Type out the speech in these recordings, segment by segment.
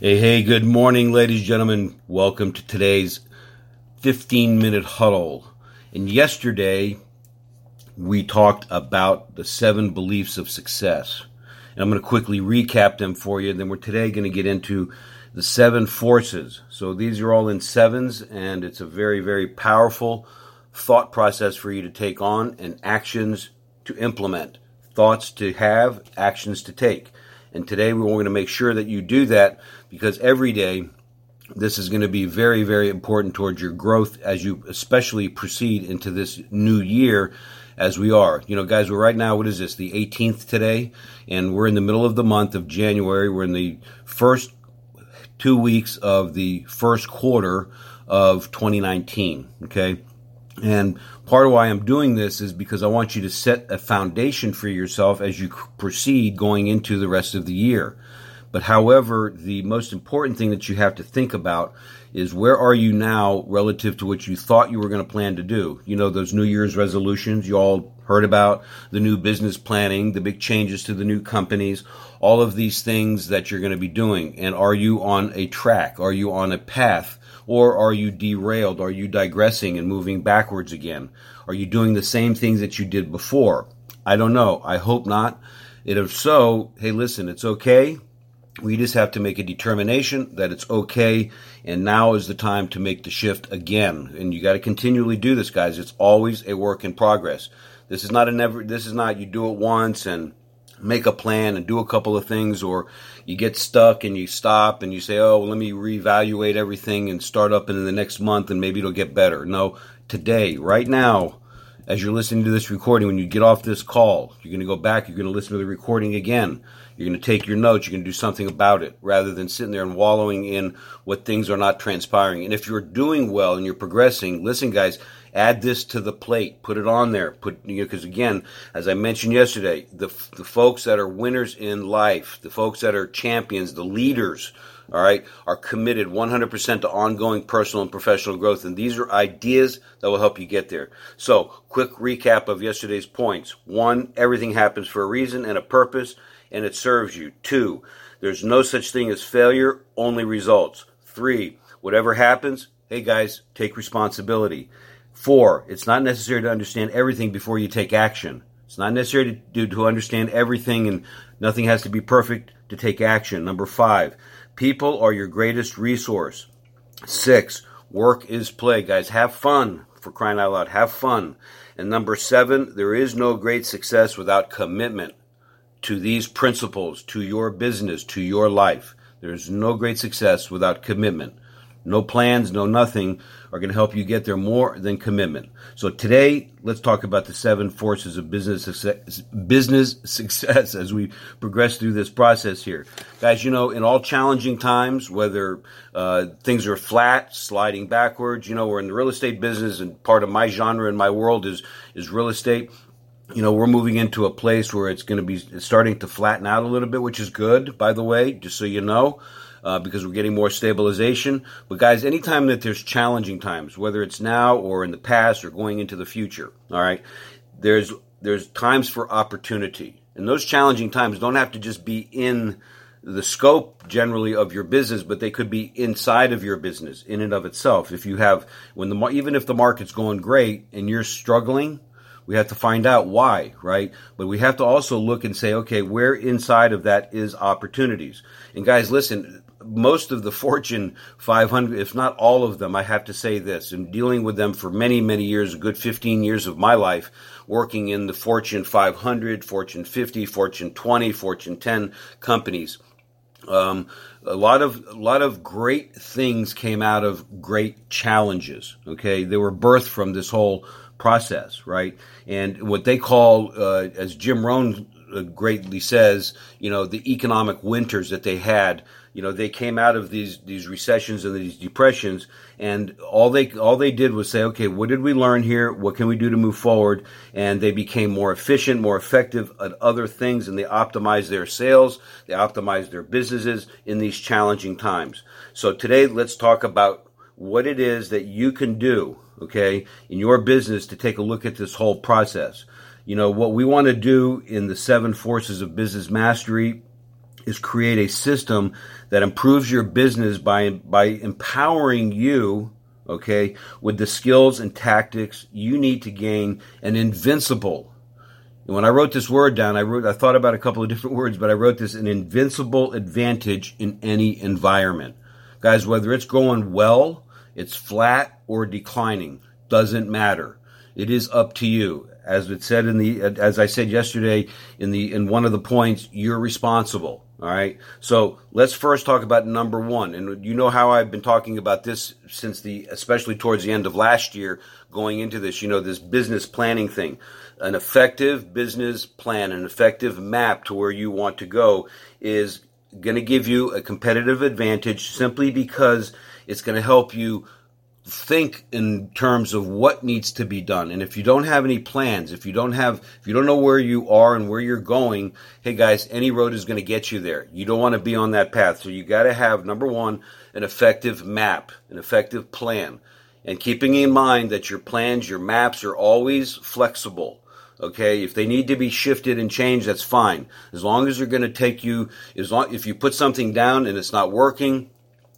Hey, hey, good morning, ladies and gentlemen. Welcome to today's 15 minute huddle. And yesterday, we talked about the seven beliefs of success. And I'm going to quickly recap them for you. Then we're today going to get into the seven forces. So these are all in sevens, and it's a very, very powerful thought process for you to take on and actions to implement. Thoughts to have, actions to take. And today we're going to make sure that you do that because every day this is going to be very, very important towards your growth as you especially proceed into this new year as we are. You know, guys, we're right now, what is this, the 18th today? And we're in the middle of the month of January. We're in the first two weeks of the first quarter of 2019. Okay. And part of why I'm doing this is because I want you to set a foundation for yourself as you proceed going into the rest of the year. But however, the most important thing that you have to think about is where are you now relative to what you thought you were going to plan to do? You know, those New Year's resolutions you all heard about, the new business planning, the big changes to the new companies, all of these things that you're going to be doing. And are you on a track? Are you on a path? Or are you derailed? Are you digressing and moving backwards again? Are you doing the same things that you did before? I don't know. I hope not. And if so, hey, listen, it's okay. We just have to make a determination that it's okay, and now is the time to make the shift again. And you got to continually do this, guys. It's always a work in progress. This is not a never. This is not you do it once and make a plan and do a couple of things, or you get stuck and you stop and you say, "Oh, well, let me reevaluate everything and start up in the next month, and maybe it'll get better." No, today, right now, as you're listening to this recording, when you get off this call, you're going to go back. You're going to listen to the recording again. You're going to take your notes. You're going to do something about it rather than sitting there and wallowing in what things are not transpiring. And if you're doing well and you're progressing, listen, guys, add this to the plate. Put it on there. Put you because again, as I mentioned yesterday, the the folks that are winners in life, the folks that are champions, the leaders, all right, are committed 100% to ongoing personal and professional growth. And these are ideas that will help you get there. So, quick recap of yesterday's points. One, everything happens for a reason and a purpose and it serves you. Two, there's no such thing as failure, only results. Three, whatever happens, hey guys, take responsibility. Four, it's not necessary to understand everything before you take action. It's not necessary to, do, to understand everything and nothing has to be perfect to take action. Number five, people are your greatest resource. Six, work is play. Guys, have fun for crying out loud. Have fun. And number seven, there is no great success without commitment to these principles, to your business, to your life. There's no great success without commitment. No plans, no nothing are going to help you get there more than commitment. So today, let's talk about the seven forces of business success, business success as we progress through this process here. Guys, you know, in all challenging times, whether uh, things are flat, sliding backwards, you know, we're in the real estate business and part of my genre in my world is, is real estate you know, we're moving into a place where it's going to be starting to flatten out a little bit, which is good, by the way, just so you know, uh, because we're getting more stabilization. But guys, anytime that there's challenging times, whether it's now or in the past or going into the future, all right, there's there's times for opportunity, and those challenging times don't have to just be in the scope generally of your business, but they could be inside of your business in and of itself. If you have when the even if the market's going great and you're struggling we have to find out why, right? But we have to also look and say, okay, where inside of that is opportunities? And guys, listen, most of the Fortune 500, if not all of them, I have to say this, in dealing with them for many, many years, a good 15 years of my life, working in the Fortune 500, Fortune 50, Fortune 20, Fortune 10 companies. Um, a lot of a lot of great things came out of great challenges. Okay, they were birthed from this whole process, right? And what they call, uh, as Jim Rohn uh, greatly says, you know, the economic winters that they had. You know, they came out of these these recessions and these depressions, and all they all they did was say, okay, what did we learn here? What can we do to move forward? And they became more efficient, more effective at other things, and they optimized their sales, they optimized their businesses in these challenging times. So today, let's talk about what it is that you can do okay, in your business to take a look at this whole process. You know, what we want to do in the seven forces of business mastery is create a system that improves your business by by empowering you okay with the skills and tactics you need to gain an invincible and when I wrote this word down, I wrote, I thought about a couple of different words, but I wrote this an invincible advantage in any environment. Guys, whether it's going well, it's flat or declining, doesn't matter. It is up to you. As it said in the, as I said yesterday in the, in one of the points, you're responsible. All right. So let's first talk about number one. And you know how I've been talking about this since the, especially towards the end of last year, going into this, you know, this business planning thing. An effective business plan, an effective map to where you want to go is going to give you a competitive advantage simply because it's going to help you think in terms of what needs to be done. And if you don't have any plans, if you don't have, if you don't know where you are and where you're going, hey guys, any road is going to get you there. You don't want to be on that path. So you got to have, number one, an effective map, an effective plan. And keeping in mind that your plans, your maps are always flexible. Okay, if they need to be shifted and changed, that's fine. As long as they're going to take you, as long if you put something down and it's not working,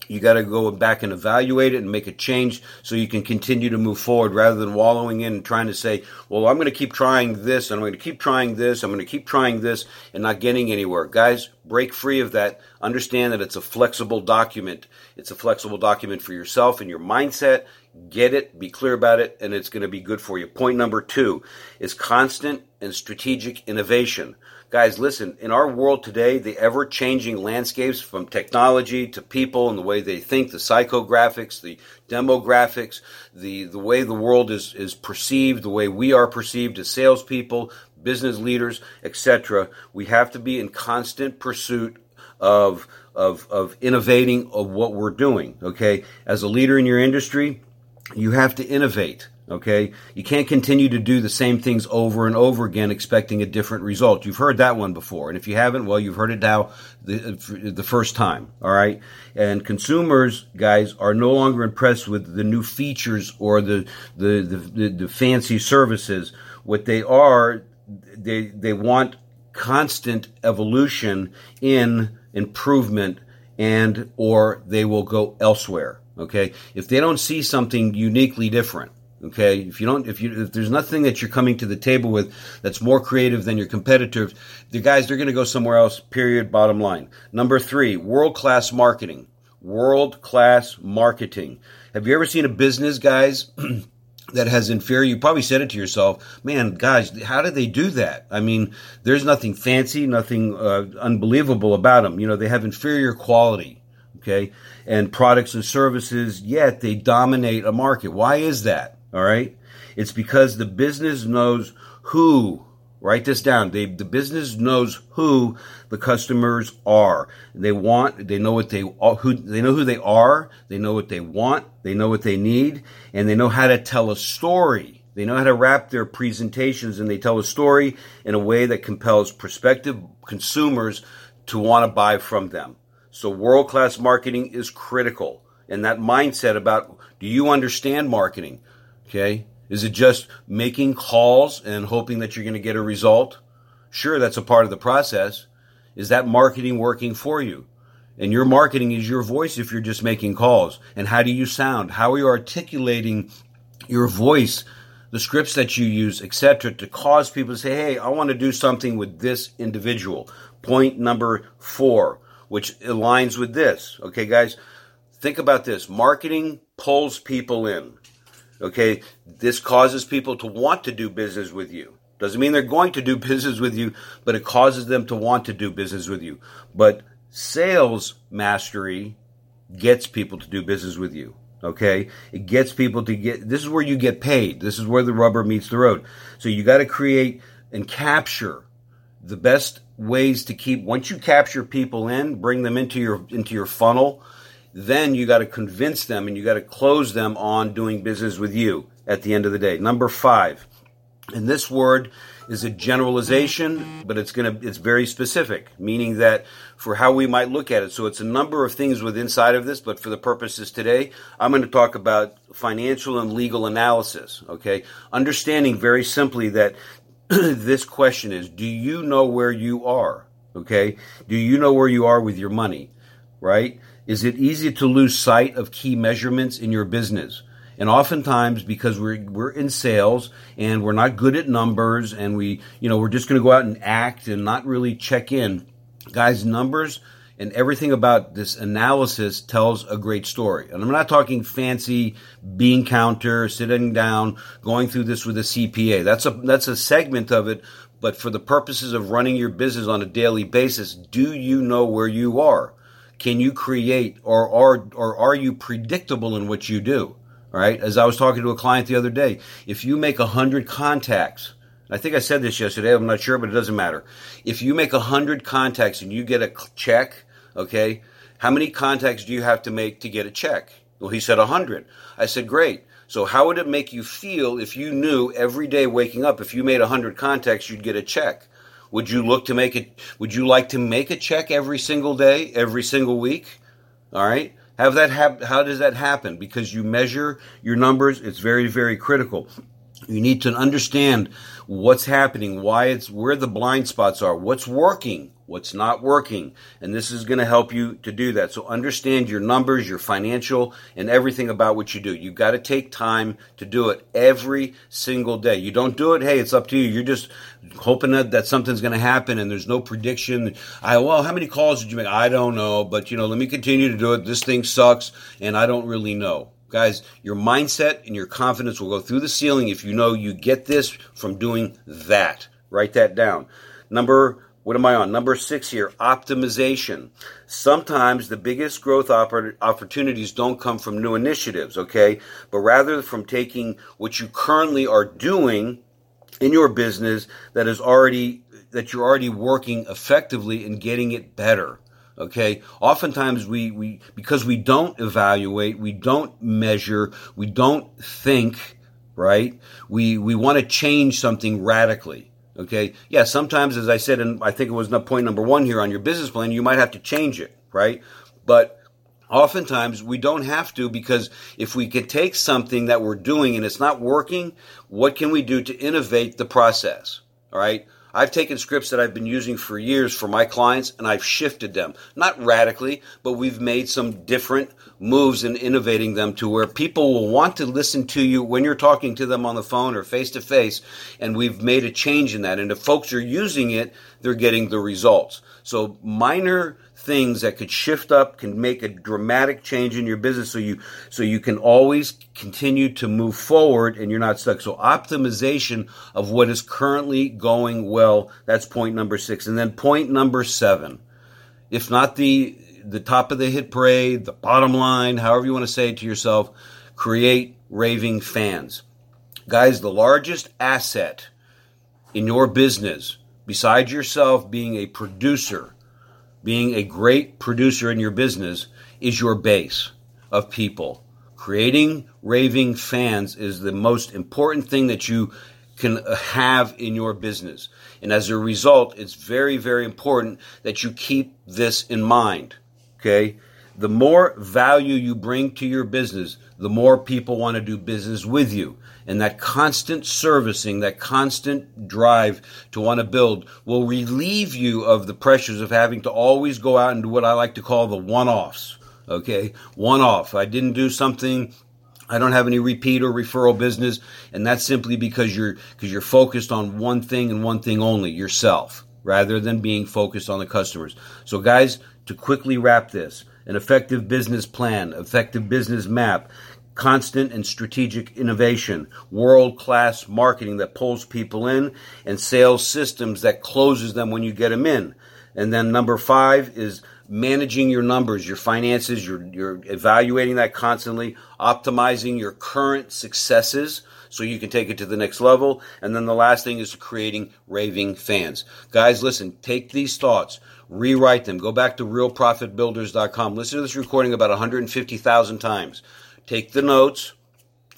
you got to go back and evaluate it and make a change so you can continue to move forward rather than wallowing in and trying to say, well, I'm going to keep trying this and I'm going to keep trying this, I'm going to keep trying this and not getting anywhere. Guys, break free of that. Understand that it's a flexible document. It's a flexible document for yourself and your mindset. Get it, be clear about it, and it's going to be good for you. Point number two is constant and strategic innovation. Guys, listen, in our world today, the ever changing landscapes from technology to people and the way they think, the psychographics, the demographics, the, the way the world is, is perceived, the way we are perceived as salespeople, business leaders, etc., we have to be in constant pursuit of, of, of innovating of what we're doing. Okay. As a leader in your industry, you have to innovate. Okay? You can't continue to do the same things over and over again expecting a different result. You've heard that one before. And if you haven't, well, you've heard it now the, the first time. All right? And consumers, guys, are no longer impressed with the new features or the, the, the, the, the fancy services. What they are, they, they want constant evolution in improvement and or they will go elsewhere. Okay? If they don't see something uniquely different, Okay, if you don't, if you, if there's nothing that you're coming to the table with that's more creative than your competitors, the guys they're going to go somewhere else. Period. Bottom line. Number three, world class marketing. World class marketing. Have you ever seen a business, guys? that has inferior, you probably said it to yourself, man, guys, how did they do that? I mean, there's nothing fancy, nothing uh, unbelievable about them. You know, they have inferior quality, okay, and products and services, yet they dominate a market. Why is that? All right. It's because the business knows who, write this down. They, the business knows who the customers are. They want, they know what they, uh, who, they know who they are. They know what they want. They know what they need and they know how to tell a story. They know how to wrap their presentations and they tell a story in a way that compels prospective consumers to want to buy from them. So world class marketing is critical. And that mindset about do you understand marketing? Okay. Is it just making calls and hoping that you're going to get a result? Sure, that's a part of the process. Is that marketing working for you? And your marketing is your voice if you're just making calls. And how do you sound? How are you articulating your voice, the scripts that you use, etc., to cause people to say, hey, I want to do something with this individual. Point number four, which aligns with this. Okay, guys, think about this. Marketing pulls people in. Okay, this causes people to want to do business with you. Doesn't mean they're going to do business with you, but it causes them to want to do business with you. But sales mastery gets people to do business with you. Okay, it gets people to get. This is where you get paid. This is where the rubber meets the road. So you got to create and capture the best ways to keep. Once you capture people in, bring them into your into your funnel then you got to convince them and you got to close them on doing business with you at the end of the day. Number five, and this word is a generalization, but it's to, it's very specific, meaning that for how we might look at it. So it's a number of things with inside of this, but for the purposes today, I'm going to talk about financial and legal analysis. Okay. Understanding very simply that this question is, do you know where you are? Okay? Do you know where you are with your money? Right? Is it easy to lose sight of key measurements in your business? And oftentimes, because we're we're in sales and we're not good at numbers, and we you know we're just going to go out and act and not really check in, guys. Numbers and everything about this analysis tells a great story. And I'm not talking fancy bean counter, sitting down, going through this with a CPA. That's a that's a segment of it. But for the purposes of running your business on a daily basis, do you know where you are? Can you create or are or are you predictable in what you do? right? As I was talking to a client the other day, if you make a hundred contacts, I think I said this yesterday, I'm not sure, but it doesn't matter. If you make a hundred contacts and you get a check, okay, how many contacts do you have to make to get a check? Well, he said a hundred. I said, great. So how would it make you feel if you knew every day waking up, if you made a hundred contacts, you'd get a check? Would you look to make it? Would you like to make a check every single day, every single week? All right. Have that hap- how does that happen? Because you measure your numbers, it's very, very critical. You need to understand what's happening, why it's where the blind spots are, what's working, what's not working. And this is going to help you to do that. So understand your numbers, your financial, and everything about what you do. You've got to take time to do it every single day. You don't do it, hey, it's up to you. You're just hoping that, that something's going to happen and there's no prediction. I, well, how many calls did you make? I don't know, but you know, let me continue to do it. This thing sucks and I don't really know. Guys, your mindset and your confidence will go through the ceiling if you know you get this from doing that. Write that down. Number what am I on? Number six here, optimization. Sometimes the biggest growth opportunities don't come from new initiatives, okay? But rather from taking what you currently are doing in your business that is already, that you're already working effectively and getting it better. Okay. Oftentimes we, we, because we don't evaluate, we don't measure, we don't think, right? We, we want to change something radically. Okay. Yeah. Sometimes, as I said, and I think it was point number one here on your business plan, you might have to change it, right? But oftentimes we don't have to because if we can take something that we're doing and it's not working, what can we do to innovate the process? All right. I've taken scripts that I've been using for years for my clients and I've shifted them. Not radically, but we've made some different moves in innovating them to where people will want to listen to you when you're talking to them on the phone or face to face. And we've made a change in that. And if folks are using it, they're getting the results. So minor things that could shift up can make a dramatic change in your business so you so you can always continue to move forward and you're not stuck. So optimization of what is currently going well that's point number 6 and then point number 7 if not the the top of the hit parade the bottom line however you want to say it to yourself create raving fans. Guys the largest asset in your business besides yourself being a producer being a great producer in your business is your base of people. Creating raving fans is the most important thing that you can have in your business. And as a result, it's very, very important that you keep this in mind. Okay? The more value you bring to your business, the more people want to do business with you. And that constant servicing, that constant drive to want to build will relieve you of the pressures of having to always go out and do what I like to call the one offs. Okay. One off. I didn't do something. I don't have any repeat or referral business. And that's simply because you're, because you're focused on one thing and one thing only, yourself, rather than being focused on the customers. So guys, to quickly wrap this, an effective business plan, effective business map, constant and strategic innovation, world class marketing that pulls people in, and sales systems that closes them when you get them in. And then number five is managing your numbers, your finances, you're, you're evaluating that constantly, optimizing your current successes so you can take it to the next level. And then the last thing is creating raving fans. Guys, listen, take these thoughts, rewrite them, go back to realprofitbuilders.com, listen to this recording about 150,000 times take the notes,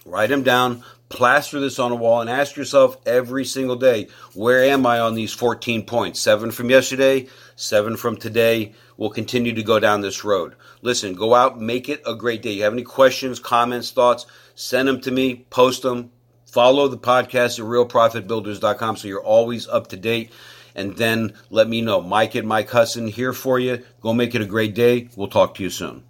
write them down, plaster this on a wall, and ask yourself every single day, where am I on these 14 points? Seven from yesterday, seven from today. We'll continue to go down this road. Listen, go out, make it a great day. You have any questions, comments, thoughts, send them to me, post them. Follow the podcast at realprofitbuilders.com so you're always up to date. and then let me know. Mike and Mike Husson here for you. Go make it a great day. We'll talk to you soon.